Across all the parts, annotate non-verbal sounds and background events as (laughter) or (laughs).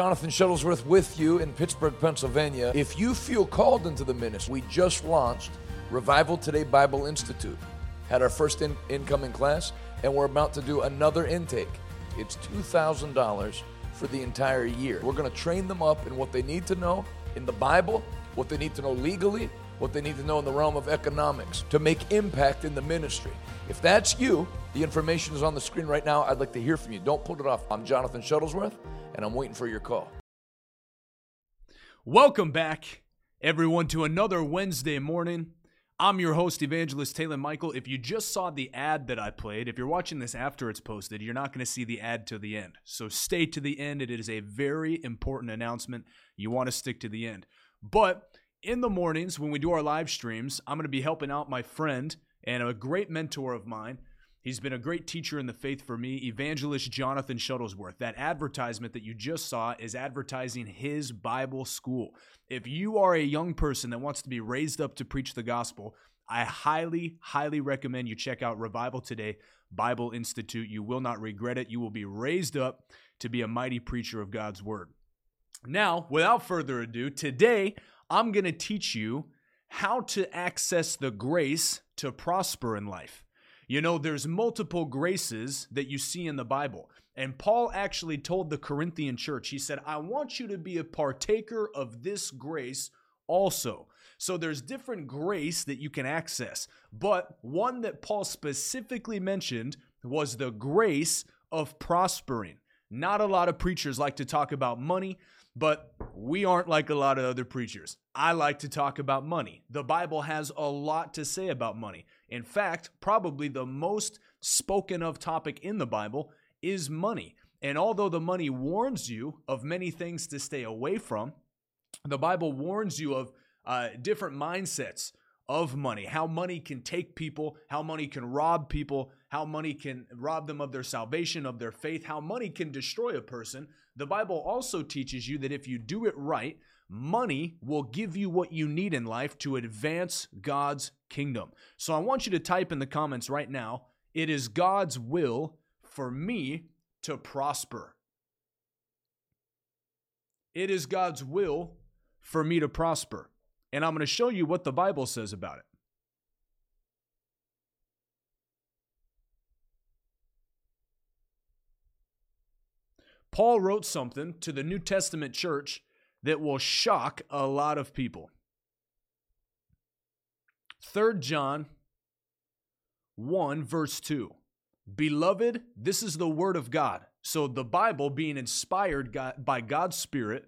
Jonathan Shuttlesworth with you in Pittsburgh, Pennsylvania. If you feel called into the ministry, we just launched Revival Today Bible Institute. Had our first in- incoming class, and we're about to do another intake. It's $2,000 for the entire year. We're going to train them up in what they need to know in the Bible, what they need to know legally, what they need to know in the realm of economics to make impact in the ministry. If that's you, the information is on the screen right now. I'd like to hear from you. Don't put it off. I'm Jonathan Shuttlesworth, and I'm waiting for your call. Welcome back, everyone, to another Wednesday morning. I'm your host, Evangelist Taylor Michael. If you just saw the ad that I played, if you're watching this after it's posted, you're not going to see the ad to the end. So stay to the end. It is a very important announcement. You want to stick to the end. But in the mornings when we do our live streams, I'm going to be helping out my friend and a great mentor of mine. He's been a great teacher in the faith for me, Evangelist Jonathan Shuttlesworth. That advertisement that you just saw is advertising his Bible school. If you are a young person that wants to be raised up to preach the gospel, I highly, highly recommend you check out Revival Today Bible Institute. You will not regret it. You will be raised up to be a mighty preacher of God's word. Now, without further ado, today I'm going to teach you how to access the grace to prosper in life. You know, there's multiple graces that you see in the Bible. And Paul actually told the Corinthian church, he said, I want you to be a partaker of this grace also. So there's different grace that you can access. But one that Paul specifically mentioned was the grace of prospering. Not a lot of preachers like to talk about money, but we aren't like a lot of other preachers. I like to talk about money. The Bible has a lot to say about money. In fact, probably the most spoken of topic in the Bible is money. And although the money warns you of many things to stay away from, the Bible warns you of uh, different mindsets of money, how money can take people, how money can rob people, how money can rob them of their salvation, of their faith, how money can destroy a person. The Bible also teaches you that if you do it right, money will give you what you need in life to advance God's kingdom. So I want you to type in the comments right now it is God's will for me to prosper. It is God's will for me to prosper. And I'm going to show you what the Bible says about it. Paul wrote something to the New Testament church that will shock a lot of people. 3 John 1, verse 2. Beloved, this is the word of God. So the Bible, being inspired by God's Spirit,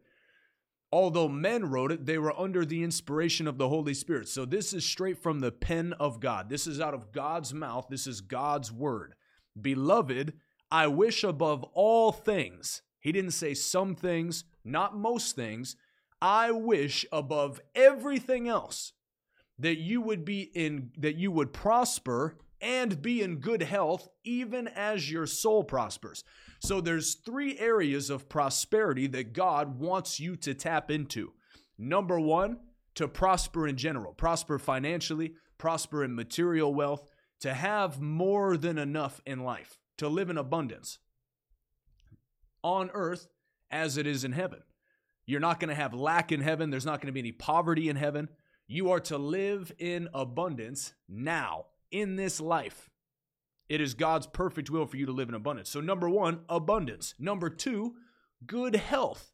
although men wrote it, they were under the inspiration of the Holy Spirit. So this is straight from the pen of God. This is out of God's mouth. This is God's word. Beloved, I wish above all things, he didn't say some things, not most things. I wish above everything else that you would be in, that you would prosper and be in good health, even as your soul prospers. So there's three areas of prosperity that God wants you to tap into. Number one, to prosper in general, prosper financially, prosper in material wealth, to have more than enough in life to live in abundance on earth as it is in heaven. You're not going to have lack in heaven. There's not going to be any poverty in heaven. You are to live in abundance now, in this life. It is God's perfect will for you to live in abundance. So, number one, abundance. Number two, good health.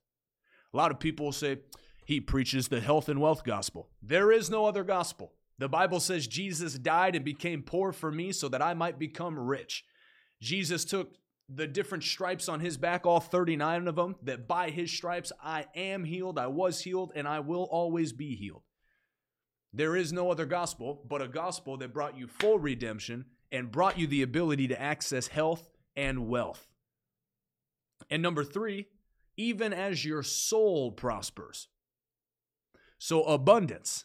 A lot of people say he preaches the health and wealth gospel. There is no other gospel. The Bible says Jesus died and became poor for me so that I might become rich. Jesus took the different stripes on his back, all 39 of them, that by his stripes I am healed, I was healed, and I will always be healed. There is no other gospel but a gospel that brought you full redemption and brought you the ability to access health and wealth. And number three, even as your soul prospers. So, abundance,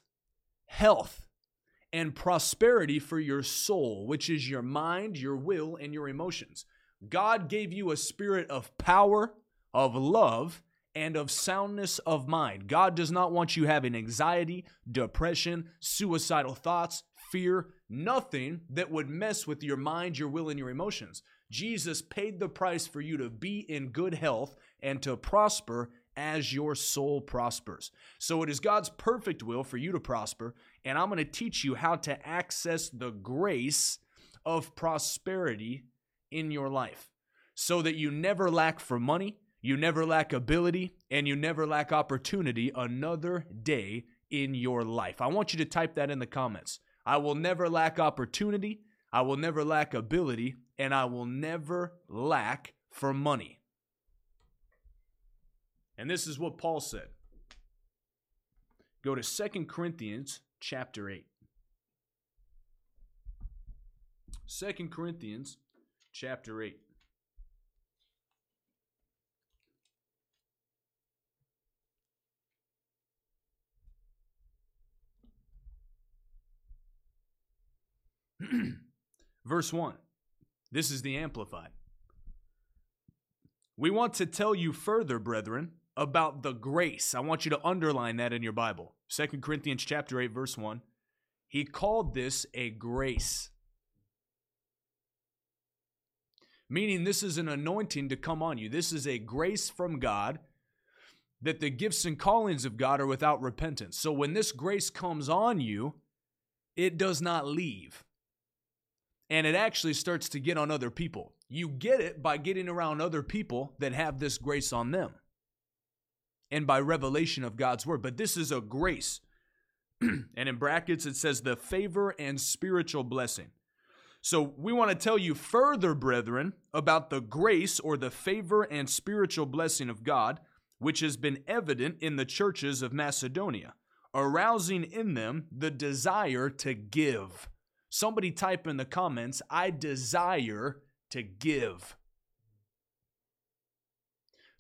health, and prosperity for your soul, which is your mind, your will, and your emotions. God gave you a spirit of power, of love, and of soundness of mind. God does not want you having anxiety, depression, suicidal thoughts, fear, nothing that would mess with your mind, your will, and your emotions. Jesus paid the price for you to be in good health and to prosper as your soul prospers. So it is God's perfect will for you to prosper, and I'm going to teach you how to access the grace of prosperity in your life so that you never lack for money, you never lack ability, and you never lack opportunity another day in your life. I want you to type that in the comments. I will never lack opportunity, I will never lack ability, and I will never lack for money. And this is what Paul said. Go to Second Corinthians chapter 8. 2 Corinthians chapter 8. (clears throat) Verse 1. This is the Amplified. We want to tell you further, brethren, about the grace. I want you to underline that in your Bible. 2 Corinthians chapter 8 verse 1. He called this a grace. Meaning this is an anointing to come on you. This is a grace from God that the gifts and callings of God are without repentance. So when this grace comes on you, it does not leave. And it actually starts to get on other people. You get it by getting around other people that have this grace on them and by revelation of God's word. But this is a grace. (clears throat) and in brackets, it says the favor and spiritual blessing. So we want to tell you further, brethren, about the grace or the favor and spiritual blessing of God, which has been evident in the churches of Macedonia, arousing in them the desire to give. Somebody type in the comments, I desire to give.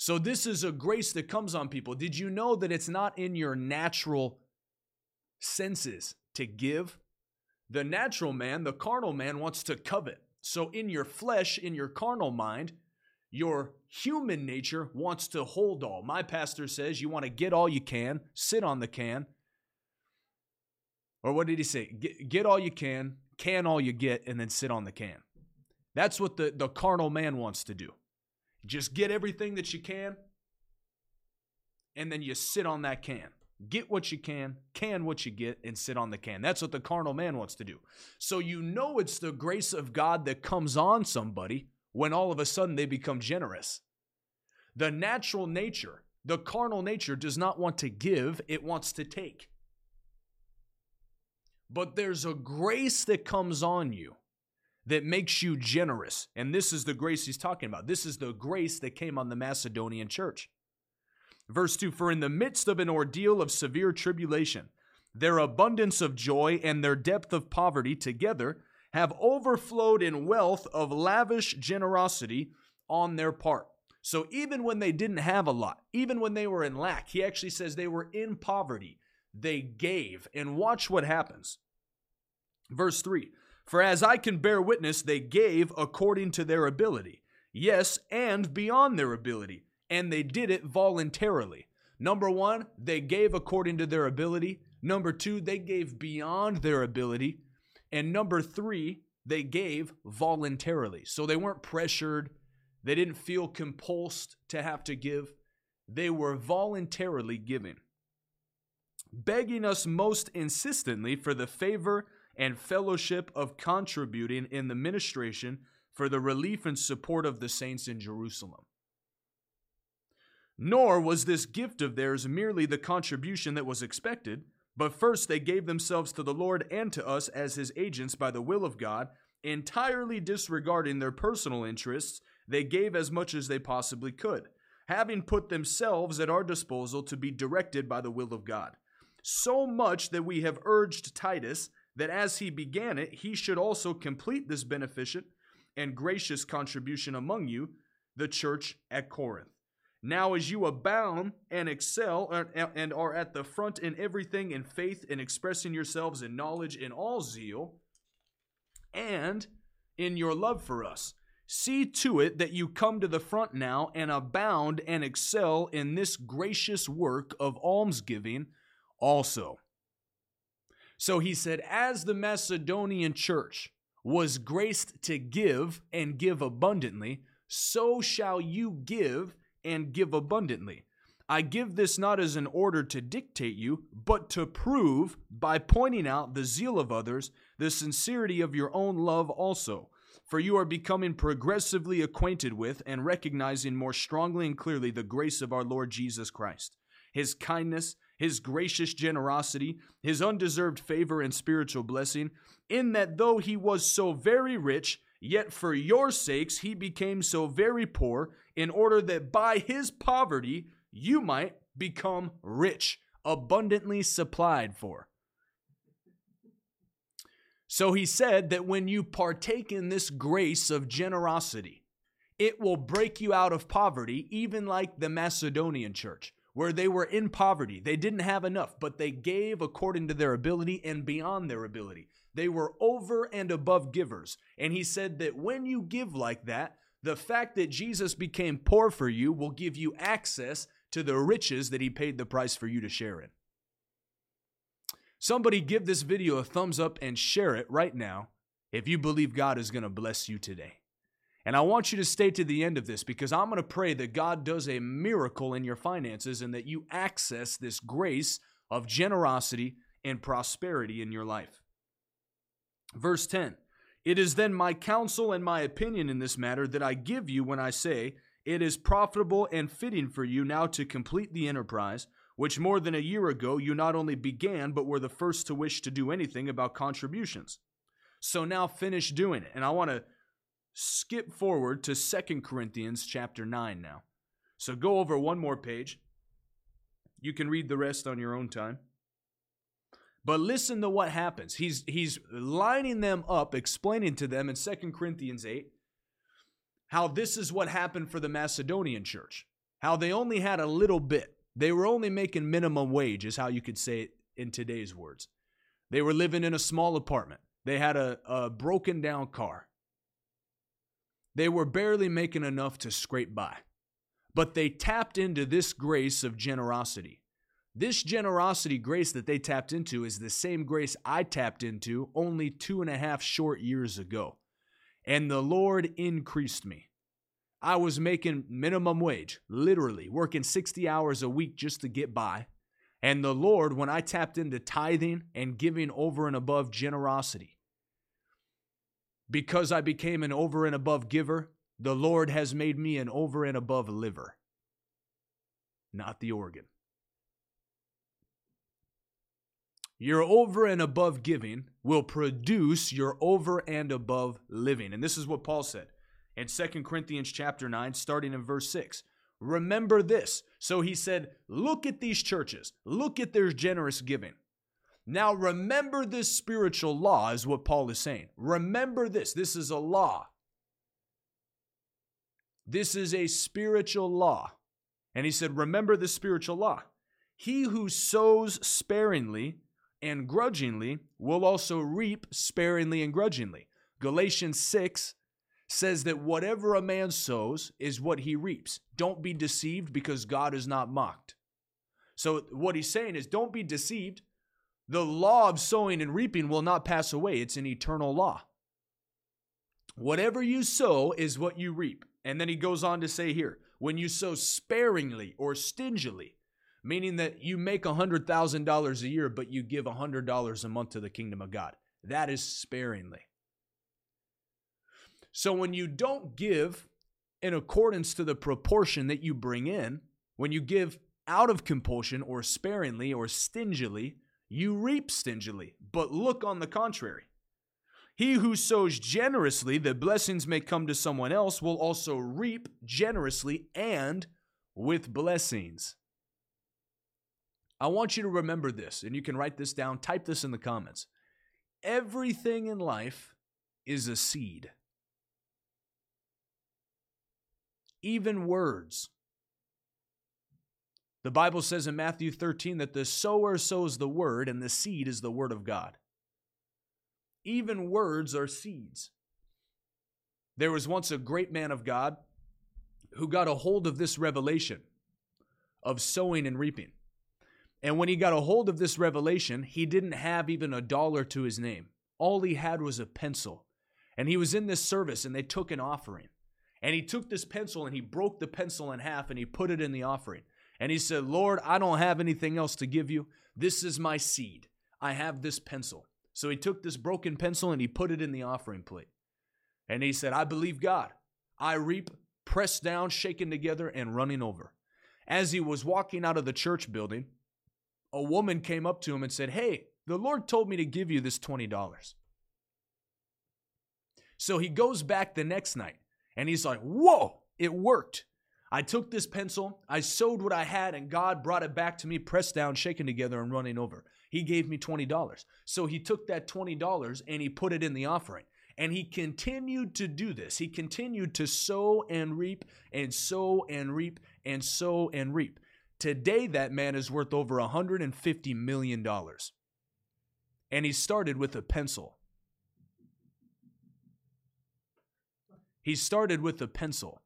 So, this is a grace that comes on people. Did you know that it's not in your natural senses to give? The natural man, the carnal man, wants to covet. So, in your flesh, in your carnal mind, your human nature wants to hold all. My pastor says you want to get all you can, sit on the can. Or what did he say? Get, get all you can, can all you get, and then sit on the can. That's what the, the carnal man wants to do. Just get everything that you can, and then you sit on that can. Get what you can, can what you get, and sit on the can. That's what the carnal man wants to do. So you know it's the grace of God that comes on somebody when all of a sudden they become generous. The natural nature, the carnal nature, does not want to give, it wants to take. But there's a grace that comes on you that makes you generous. And this is the grace he's talking about. This is the grace that came on the Macedonian church. Verse 2 For in the midst of an ordeal of severe tribulation, their abundance of joy and their depth of poverty together have overflowed in wealth of lavish generosity on their part. So even when they didn't have a lot, even when they were in lack, he actually says they were in poverty. They gave. And watch what happens. Verse 3 for as I can bear witness, they gave according to their ability. Yes, and beyond their ability. And they did it voluntarily. Number one, they gave according to their ability. Number two, they gave beyond their ability. And number three, they gave voluntarily. So they weren't pressured, they didn't feel compulsed to have to give. They were voluntarily giving, begging us most insistently for the favor and fellowship of contributing in the ministration for the relief and support of the saints in Jerusalem. Nor was this gift of theirs merely the contribution that was expected, but first they gave themselves to the Lord and to us as his agents by the will of God, entirely disregarding their personal interests, they gave as much as they possibly could, having put themselves at our disposal to be directed by the will of God. So much that we have urged Titus that as he began it, he should also complete this beneficent and gracious contribution among you, the church at Corinth. Now, as you abound and excel and are at the front in everything in faith and expressing yourselves in knowledge in all zeal and in your love for us, see to it that you come to the front now and abound and excel in this gracious work of almsgiving also. So he said, as the Macedonian church was graced to give and give abundantly, so shall you give and give abundantly. I give this not as an order to dictate you, but to prove by pointing out the zeal of others, the sincerity of your own love also. For you are becoming progressively acquainted with and recognizing more strongly and clearly the grace of our Lord Jesus Christ, his kindness, his gracious generosity, his undeserved favor and spiritual blessing, in that though he was so very rich, yet for your sakes he became so very poor, in order that by his poverty you might become rich, abundantly supplied for. So he said that when you partake in this grace of generosity, it will break you out of poverty, even like the Macedonian church, where they were in poverty. They didn't have enough, but they gave according to their ability and beyond their ability. They were over and above givers. And he said that when you give like that, the fact that Jesus became poor for you will give you access to the riches that he paid the price for you to share in. Somebody give this video a thumbs up and share it right now if you believe God is going to bless you today. And I want you to stay to the end of this because I'm going to pray that God does a miracle in your finances and that you access this grace of generosity and prosperity in your life. Verse 10 It is then my counsel and my opinion in this matter that I give you when I say, it is profitable and fitting for you now to complete the enterprise, which more than a year ago you not only began, but were the first to wish to do anything about contributions. So now finish doing it. And I want to skip forward to Second Corinthians chapter 9 now. So go over one more page. You can read the rest on your own time. But listen to what happens. He's he's lining them up, explaining to them in Second Corinthians 8 how this is what happened for the Macedonian church. How they only had a little bit. They were only making minimum wage, is how you could say it in today's words. They were living in a small apartment. They had a, a broken down car. They were barely making enough to scrape by. But they tapped into this grace of generosity. This generosity grace that they tapped into is the same grace I tapped into only two and a half short years ago and the Lord increased me. I was making minimum wage, literally working 60 hours a week just to get by. And the Lord, when I tapped into tithing and giving over and above generosity, because I became an over and above giver, the Lord has made me an over and above liver, not the organ. Your over and above giving will produce your over and above living. And this is what Paul said in 2 Corinthians chapter 9 starting in verse 6. Remember this. So he said, look at these churches. Look at their generous giving. Now remember this spiritual law is what Paul is saying. Remember this. This is a law. This is a spiritual law. And he said, remember the spiritual law. He who sows sparingly and grudgingly will also reap sparingly and grudgingly. Galatians 6 says that whatever a man sows is what he reaps. Don't be deceived because God is not mocked. So, what he's saying is don't be deceived. The law of sowing and reaping will not pass away, it's an eternal law. Whatever you sow is what you reap. And then he goes on to say here when you sow sparingly or stingily, meaning that you make $100,000 a year, but you give $100 a month to the kingdom of God. That is sparingly. So when you don't give in accordance to the proportion that you bring in, when you give out of compulsion or sparingly or stingily, you reap stingily. But look on the contrary. He who sows generously that blessings may come to someone else will also reap generously and with blessings. I want you to remember this, and you can write this down, type this in the comments. Everything in life is a seed. Even words. The Bible says in Matthew 13 that the sower sows the word, and the seed is the word of God. Even words are seeds. There was once a great man of God who got a hold of this revelation of sowing and reaping. And when he got a hold of this revelation, he didn't have even a dollar to his name. All he had was a pencil. And he was in this service and they took an offering. And he took this pencil and he broke the pencil in half and he put it in the offering. And he said, Lord, I don't have anything else to give you. This is my seed. I have this pencil. So he took this broken pencil and he put it in the offering plate. And he said, I believe God. I reap, pressed down, shaken together, and running over. As he was walking out of the church building, a woman came up to him and said, Hey, the Lord told me to give you this $20. So he goes back the next night and he's like, Whoa, it worked. I took this pencil, I sowed what I had, and God brought it back to me, pressed down, shaken together, and running over. He gave me $20. So he took that $20 and he put it in the offering. And he continued to do this. He continued to sow and reap and sow and reap and sow and reap. Today, that man is worth over $150 million. And he started with a pencil. He started with a pencil.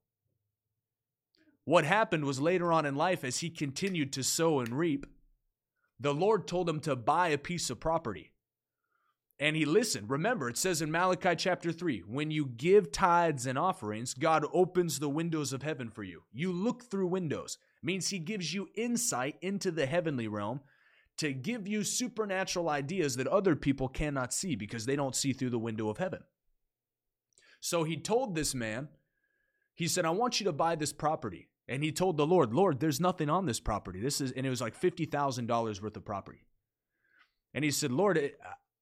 What happened was later on in life, as he continued to sow and reap, the Lord told him to buy a piece of property. And he listened. Remember, it says in Malachi chapter 3 when you give tithes and offerings, God opens the windows of heaven for you. You look through windows, it means he gives you insight into the heavenly realm to give you supernatural ideas that other people cannot see because they don't see through the window of heaven. So he told this man, he said, I want you to buy this property. And he told the Lord, Lord, there's nothing on this property. This is, and it was like $50,000 worth of property. And he said, Lord,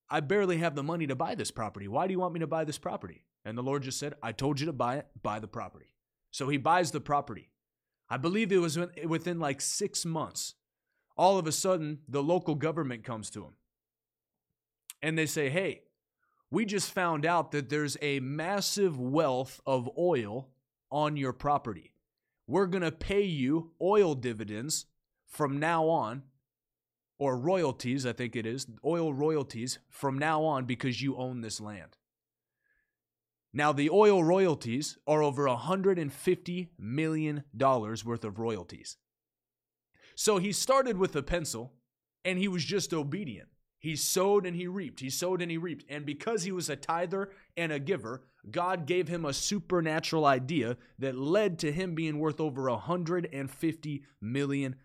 I barely have the money to buy this property. Why do you want me to buy this property? And the Lord just said, I told you to buy it, buy the property. So he buys the property. I believe it was within like six months. All of a sudden, the local government comes to him and they say, Hey, we just found out that there's a massive wealth of oil on your property. We're going to pay you oil dividends from now on or royalties, I think it is, oil royalties from now on because you own this land. Now, the oil royalties are over $150 million worth of royalties. So he started with a pencil and he was just obedient. He sowed and he reaped. He sowed and he reaped. And because he was a tither and a giver, God gave him a supernatural idea that led to him being worth over $150 million.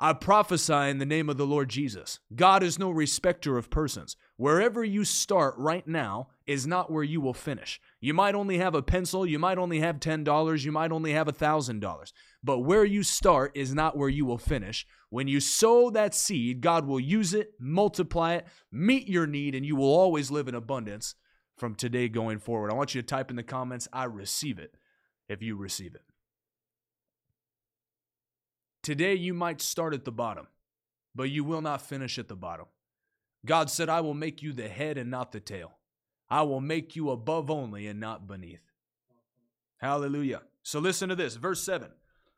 I prophesy in the name of the Lord Jesus. God is no respecter of persons. Wherever you start right now is not where you will finish. You might only have a pencil, you might only have $10, you might only have $1,000. But where you start is not where you will finish. When you sow that seed, God will use it, multiply it, meet your need, and you will always live in abundance from today going forward. I want you to type in the comments, I receive it, if you receive it. Today, you might start at the bottom, but you will not finish at the bottom. God said, I will make you the head and not the tail. I will make you above only and not beneath. Hallelujah. So listen to this, verse 7.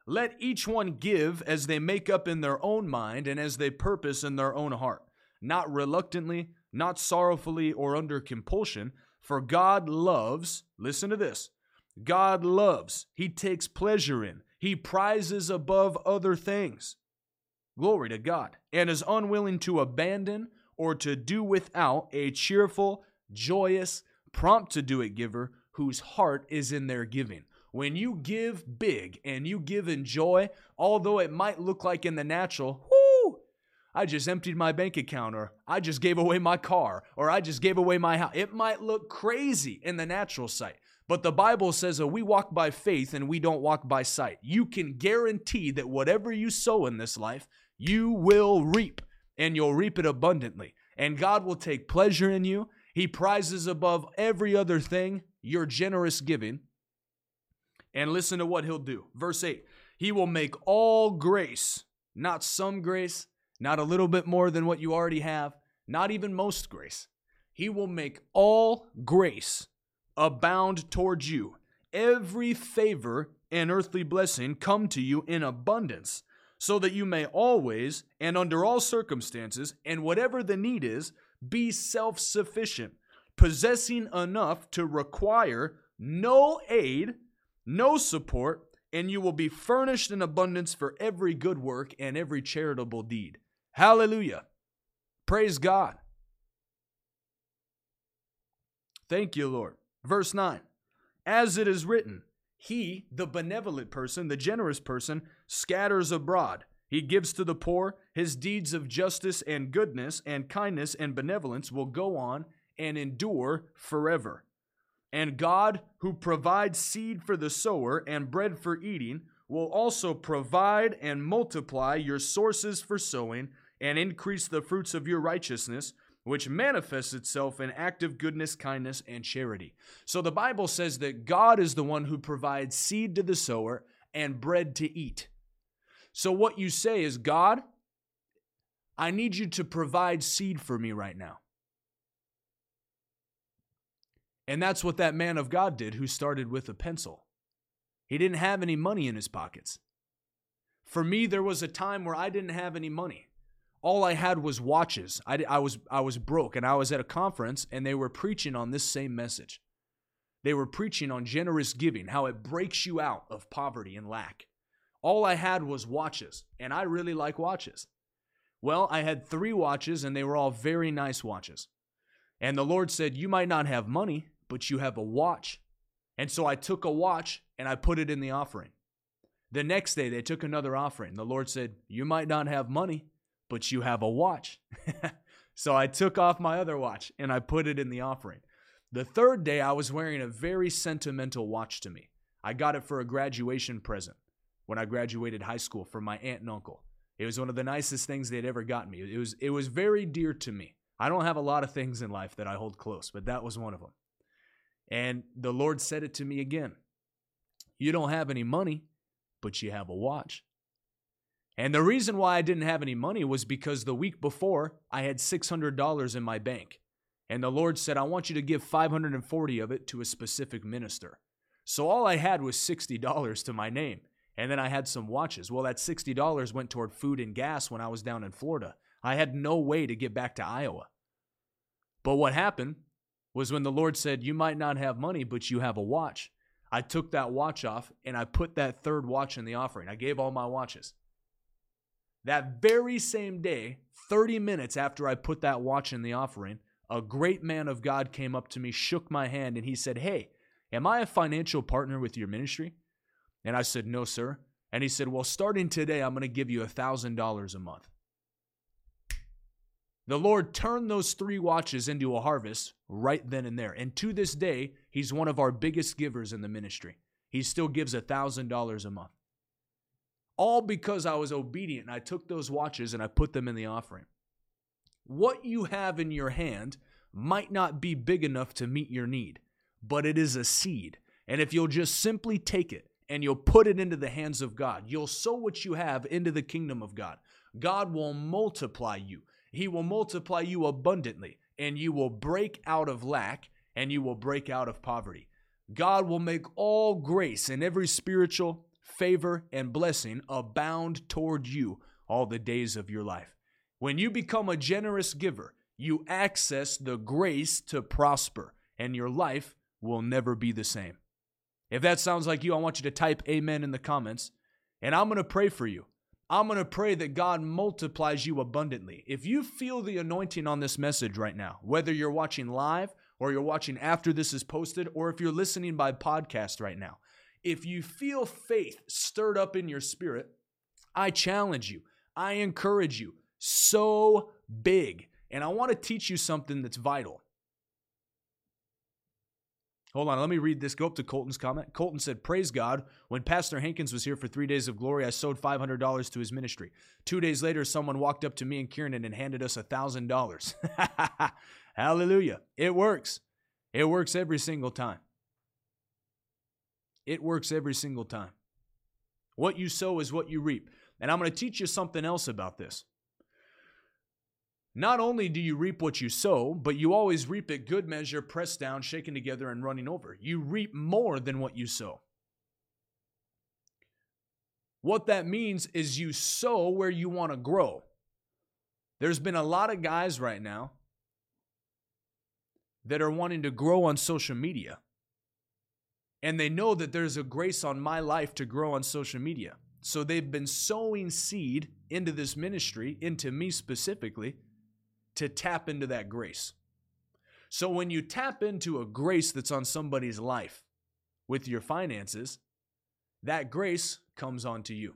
Let each one give as they make up in their own mind and as they purpose in their own heart, not reluctantly, not sorrowfully or under compulsion, for God loves, listen to this, God loves, He takes pleasure in, he prizes above other things. Glory to God. And is unwilling to abandon or to do without a cheerful, joyous, prompt to do it giver whose heart is in their giving. When you give big and you give in joy, although it might look like in the natural, whoo, I just emptied my bank account, or I just gave away my car, or I just gave away my house. It might look crazy in the natural sight. But the Bible says that we walk by faith and we don't walk by sight. You can guarantee that whatever you sow in this life, you will reap, and you'll reap it abundantly. And God will take pleasure in you. He prizes above every other thing your generous giving. And listen to what he'll do. Verse 8 He will make all grace, not some grace, not a little bit more than what you already have, not even most grace. He will make all grace abound towards you. Every favor and earthly blessing come to you in abundance, so that you may always, and under all circumstances, and whatever the need is, be self sufficient, possessing enough to require no aid, no support, and you will be furnished in abundance for every good work and every charitable deed. Hallelujah. Praise God. Thank you, Lord. Verse 9 As it is written, He, the benevolent person, the generous person, scatters abroad. He gives to the poor. His deeds of justice and goodness and kindness and benevolence will go on and endure forever. And God, who provides seed for the sower and bread for eating, will also provide and multiply your sources for sowing and increase the fruits of your righteousness, which manifests itself in active goodness, kindness, and charity. So the Bible says that God is the one who provides seed to the sower and bread to eat. So what you say is, God, I need you to provide seed for me right now. And that's what that man of God did who started with a pencil. He didn't have any money in his pockets. For me, there was a time where I didn't have any money. All I had was watches. I, I, was, I was broke, and I was at a conference, and they were preaching on this same message. They were preaching on generous giving, how it breaks you out of poverty and lack. All I had was watches, and I really like watches. Well, I had three watches, and they were all very nice watches. And the Lord said, You might not have money, but you have a watch. And so I took a watch and I put it in the offering. The next day, they took another offering. The Lord said, You might not have money, but you have a watch. (laughs) so I took off my other watch and I put it in the offering. The third day, I was wearing a very sentimental watch to me. I got it for a graduation present when I graduated high school from my aunt and uncle. It was one of the nicest things they'd ever gotten me. It was it was very dear to me. I don't have a lot of things in life that I hold close, but that was one of them. And the Lord said it to me again. You don't have any money, but you have a watch. And the reason why I didn't have any money was because the week before I had $600 in my bank. And the Lord said, I want you to give 540 of it to a specific minister. So all I had was $60 to my name. And then I had some watches. Well, that $60 went toward food and gas when I was down in Florida. I had no way to get back to Iowa. But what happened was when the Lord said, You might not have money, but you have a watch. I took that watch off and I put that third watch in the offering. I gave all my watches. That very same day, 30 minutes after I put that watch in the offering, a great man of God came up to me, shook my hand, and he said, Hey, am I a financial partner with your ministry? And I said, No, sir. And he said, Well, starting today, I'm going to give you a $1,000 a month. The Lord turned those three watches into a harvest right then and there. And to this day, He's one of our biggest givers in the ministry. He still gives a $1,000 a month. All because I was obedient I took those watches and I put them in the offering. What you have in your hand might not be big enough to meet your need, but it is a seed. And if you'll just simply take it and you'll put it into the hands of God, you'll sow what you have into the kingdom of God. God will multiply you. He will multiply you abundantly, and you will break out of lack, and you will break out of poverty. God will make all grace and every spiritual favor and blessing abound toward you all the days of your life. When you become a generous giver, you access the grace to prosper, and your life will never be the same. If that sounds like you, I want you to type amen in the comments, and I'm going to pray for you. I'm going to pray that God multiplies you abundantly. If you feel the anointing on this message right now, whether you're watching live or you're watching after this is posted, or if you're listening by podcast right now, if you feel faith stirred up in your spirit, I challenge you, I encourage you, so big. And I want to teach you something that's vital. Hold on, let me read this. Go up to Colton's comment. Colton said, Praise God. When Pastor Hankins was here for three days of glory, I sowed $500 to his ministry. Two days later, someone walked up to me and Kieran and handed us $1,000. (laughs) Hallelujah. It works. It works every single time. It works every single time. What you sow is what you reap. And I'm going to teach you something else about this. Not only do you reap what you sow, but you always reap it good measure, pressed down, shaken together, and running over. You reap more than what you sow. What that means is you sow where you want to grow. There's been a lot of guys right now that are wanting to grow on social media. And they know that there's a grace on my life to grow on social media. So they've been sowing seed into this ministry, into me specifically to tap into that grace. So when you tap into a grace that's on somebody's life with your finances, that grace comes onto you.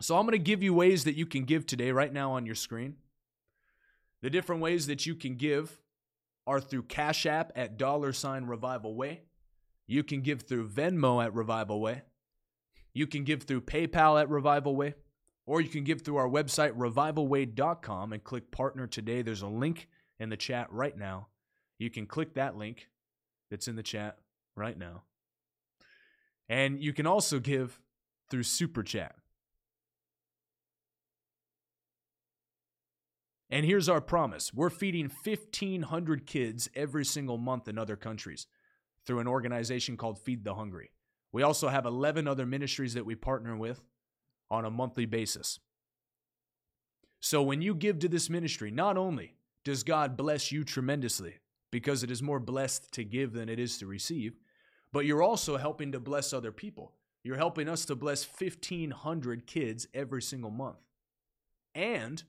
So I'm going to give you ways that you can give today, right now on your screen. The different ways that you can give are through Cash App at dollar sign Revival Way. You can give through Venmo at Revival Way. You can give through PayPal at Revival Way. Or you can give through our website, revivalway.com, and click Partner Today. There's a link in the chat right now. You can click that link that's in the chat right now. And you can also give through Super Chat. And here's our promise we're feeding 1,500 kids every single month in other countries through an organization called Feed the Hungry. We also have 11 other ministries that we partner with on a monthly basis. So when you give to this ministry, not only does God bless you tremendously because it is more blessed to give than it is to receive, but you're also helping to bless other people. You're helping us to bless 1,500 kids every single month. And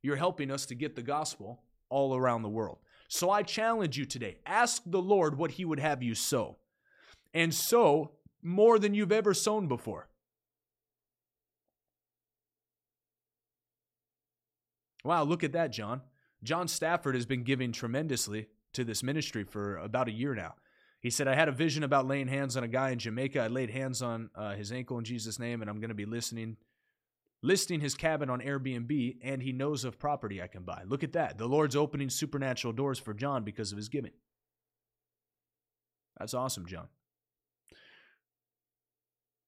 you're helping us to get the gospel all around the world. So I challenge you today ask the Lord what He would have you sow, and sow more than you've ever sown before. Wow, look at that, John. John Stafford has been giving tremendously to this ministry for about a year now. He said, I had a vision about laying hands on a guy in Jamaica. I laid hands on uh, his ankle in Jesus' name, and I'm going to be listening, listing his cabin on Airbnb, and he knows of property I can buy. Look at that. The Lord's opening supernatural doors for John because of his giving. That's awesome, John.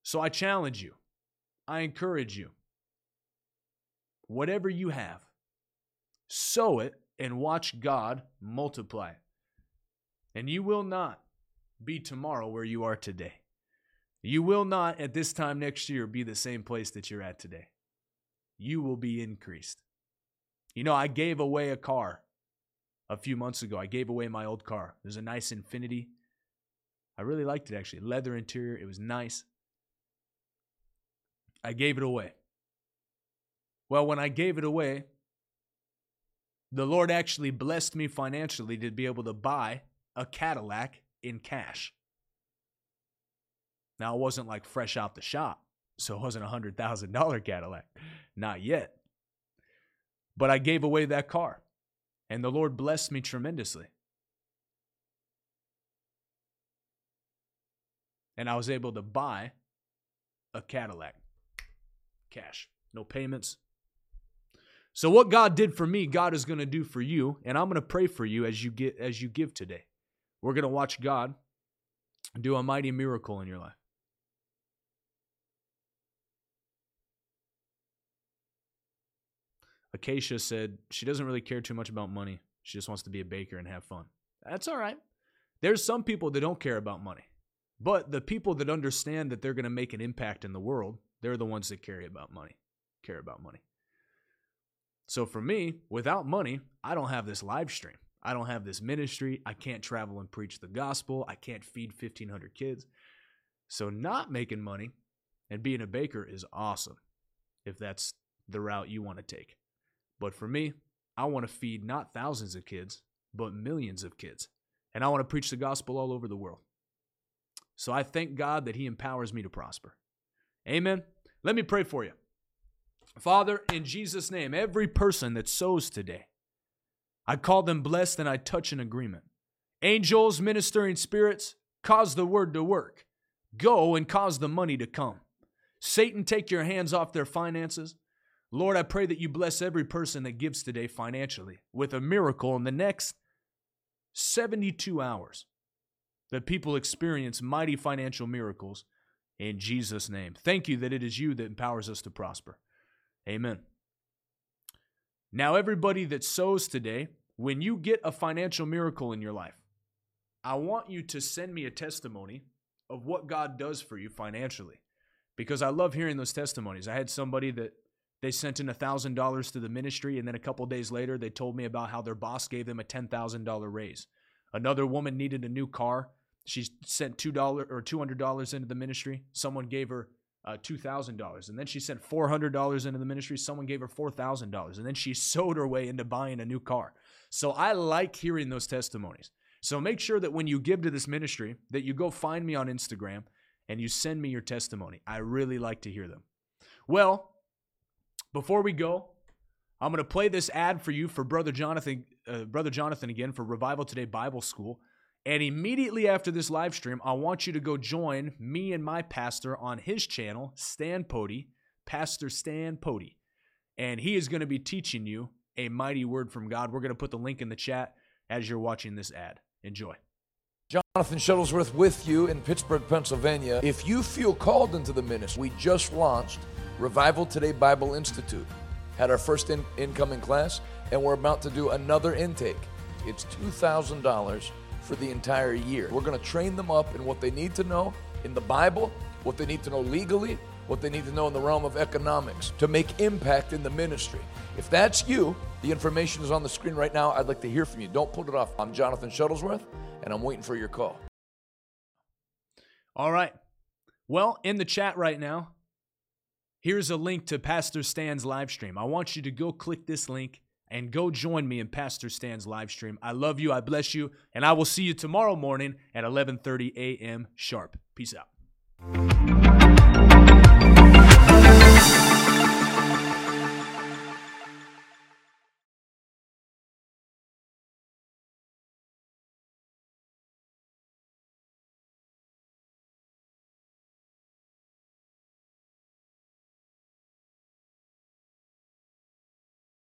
So I challenge you, I encourage you, whatever you have, sow it and watch God multiply. And you will not be tomorrow where you are today. You will not at this time next year be the same place that you're at today. You will be increased. You know, I gave away a car a few months ago. I gave away my old car. There's a nice Infiniti. I really liked it actually. Leather interior, it was nice. I gave it away. Well, when I gave it away, the Lord actually blessed me financially to be able to buy a Cadillac in cash. Now, it wasn't like fresh out the shop, so it wasn't a $100,000 Cadillac. Not yet. But I gave away that car, and the Lord blessed me tremendously. And I was able to buy a Cadillac cash, no payments. So what God did for me, God is going to do for you, and I'm going to pray for you as you get as you give today. We're going to watch God do a mighty miracle in your life. Acacia said she doesn't really care too much about money. She just wants to be a baker and have fun. That's all right. There's some people that don't care about money. But the people that understand that they're going to make an impact in the world, they're the ones that care about money. Care about money. So for me, without money, I don't have this live stream. I don't have this ministry. I can't travel and preach the gospel. I can't feed 1,500 kids. So, not making money and being a baker is awesome if that's the route you want to take. But for me, I want to feed not thousands of kids, but millions of kids. And I want to preach the gospel all over the world. So I thank God that He empowers me to prosper. Amen. Let me pray for you. Father, in Jesus' name, every person that sows today, I call them blessed and I touch an agreement. Angels, ministering spirits, cause the word to work. Go and cause the money to come. Satan, take your hands off their finances. Lord, I pray that you bless every person that gives today financially with a miracle in the next 72 hours. That people experience mighty financial miracles in Jesus' name. Thank you that it is you that empowers us to prosper. Amen. Now, everybody that sows today, when you get a financial miracle in your life, I want you to send me a testimony of what God does for you financially because I love hearing those testimonies. I had somebody that they sent in $1,000 to the ministry, and then a couple days later, they told me about how their boss gave them a $10,000 raise. Another woman needed a new car. She sent $2 or $200 into the ministry. Someone gave her uh, $2,000. And then she sent $400 into the ministry. Someone gave her $4,000. And then she sowed her way into buying a new car. So I like hearing those testimonies. So make sure that when you give to this ministry, that you go find me on Instagram and you send me your testimony. I really like to hear them. Well, before we go, I'm going to play this ad for you for Brother Jonathan, uh, Brother Jonathan again for Revival Today Bible School. And immediately after this live stream, I want you to go join me and my pastor on his channel, Stan Pody, Pastor Stan Pody. And he is going to be teaching you a mighty word from God. We're going to put the link in the chat as you're watching this ad. Enjoy. Jonathan Shuttlesworth with you in Pittsburgh, Pennsylvania. If you feel called into the ministry, we just launched Revival Today Bible Institute. Had our first in- incoming class, and we're about to do another intake. It's $2,000 for the entire year. We're going to train them up in what they need to know in the Bible, what they need to know legally, what they need to know in the realm of economics to make impact in the ministry. If that's you, the information is on the screen right now. I'd like to hear from you. Don't put it off. I'm Jonathan Shuttlesworth, and I'm waiting for your call. All right. Well, in the chat right now, here's a link to Pastor Stan's live stream. I want you to go click this link and go join me in Pastor Stan's live stream. I love you, I bless you, and I will see you tomorrow morning at 11:30 a.m. sharp. Peace out.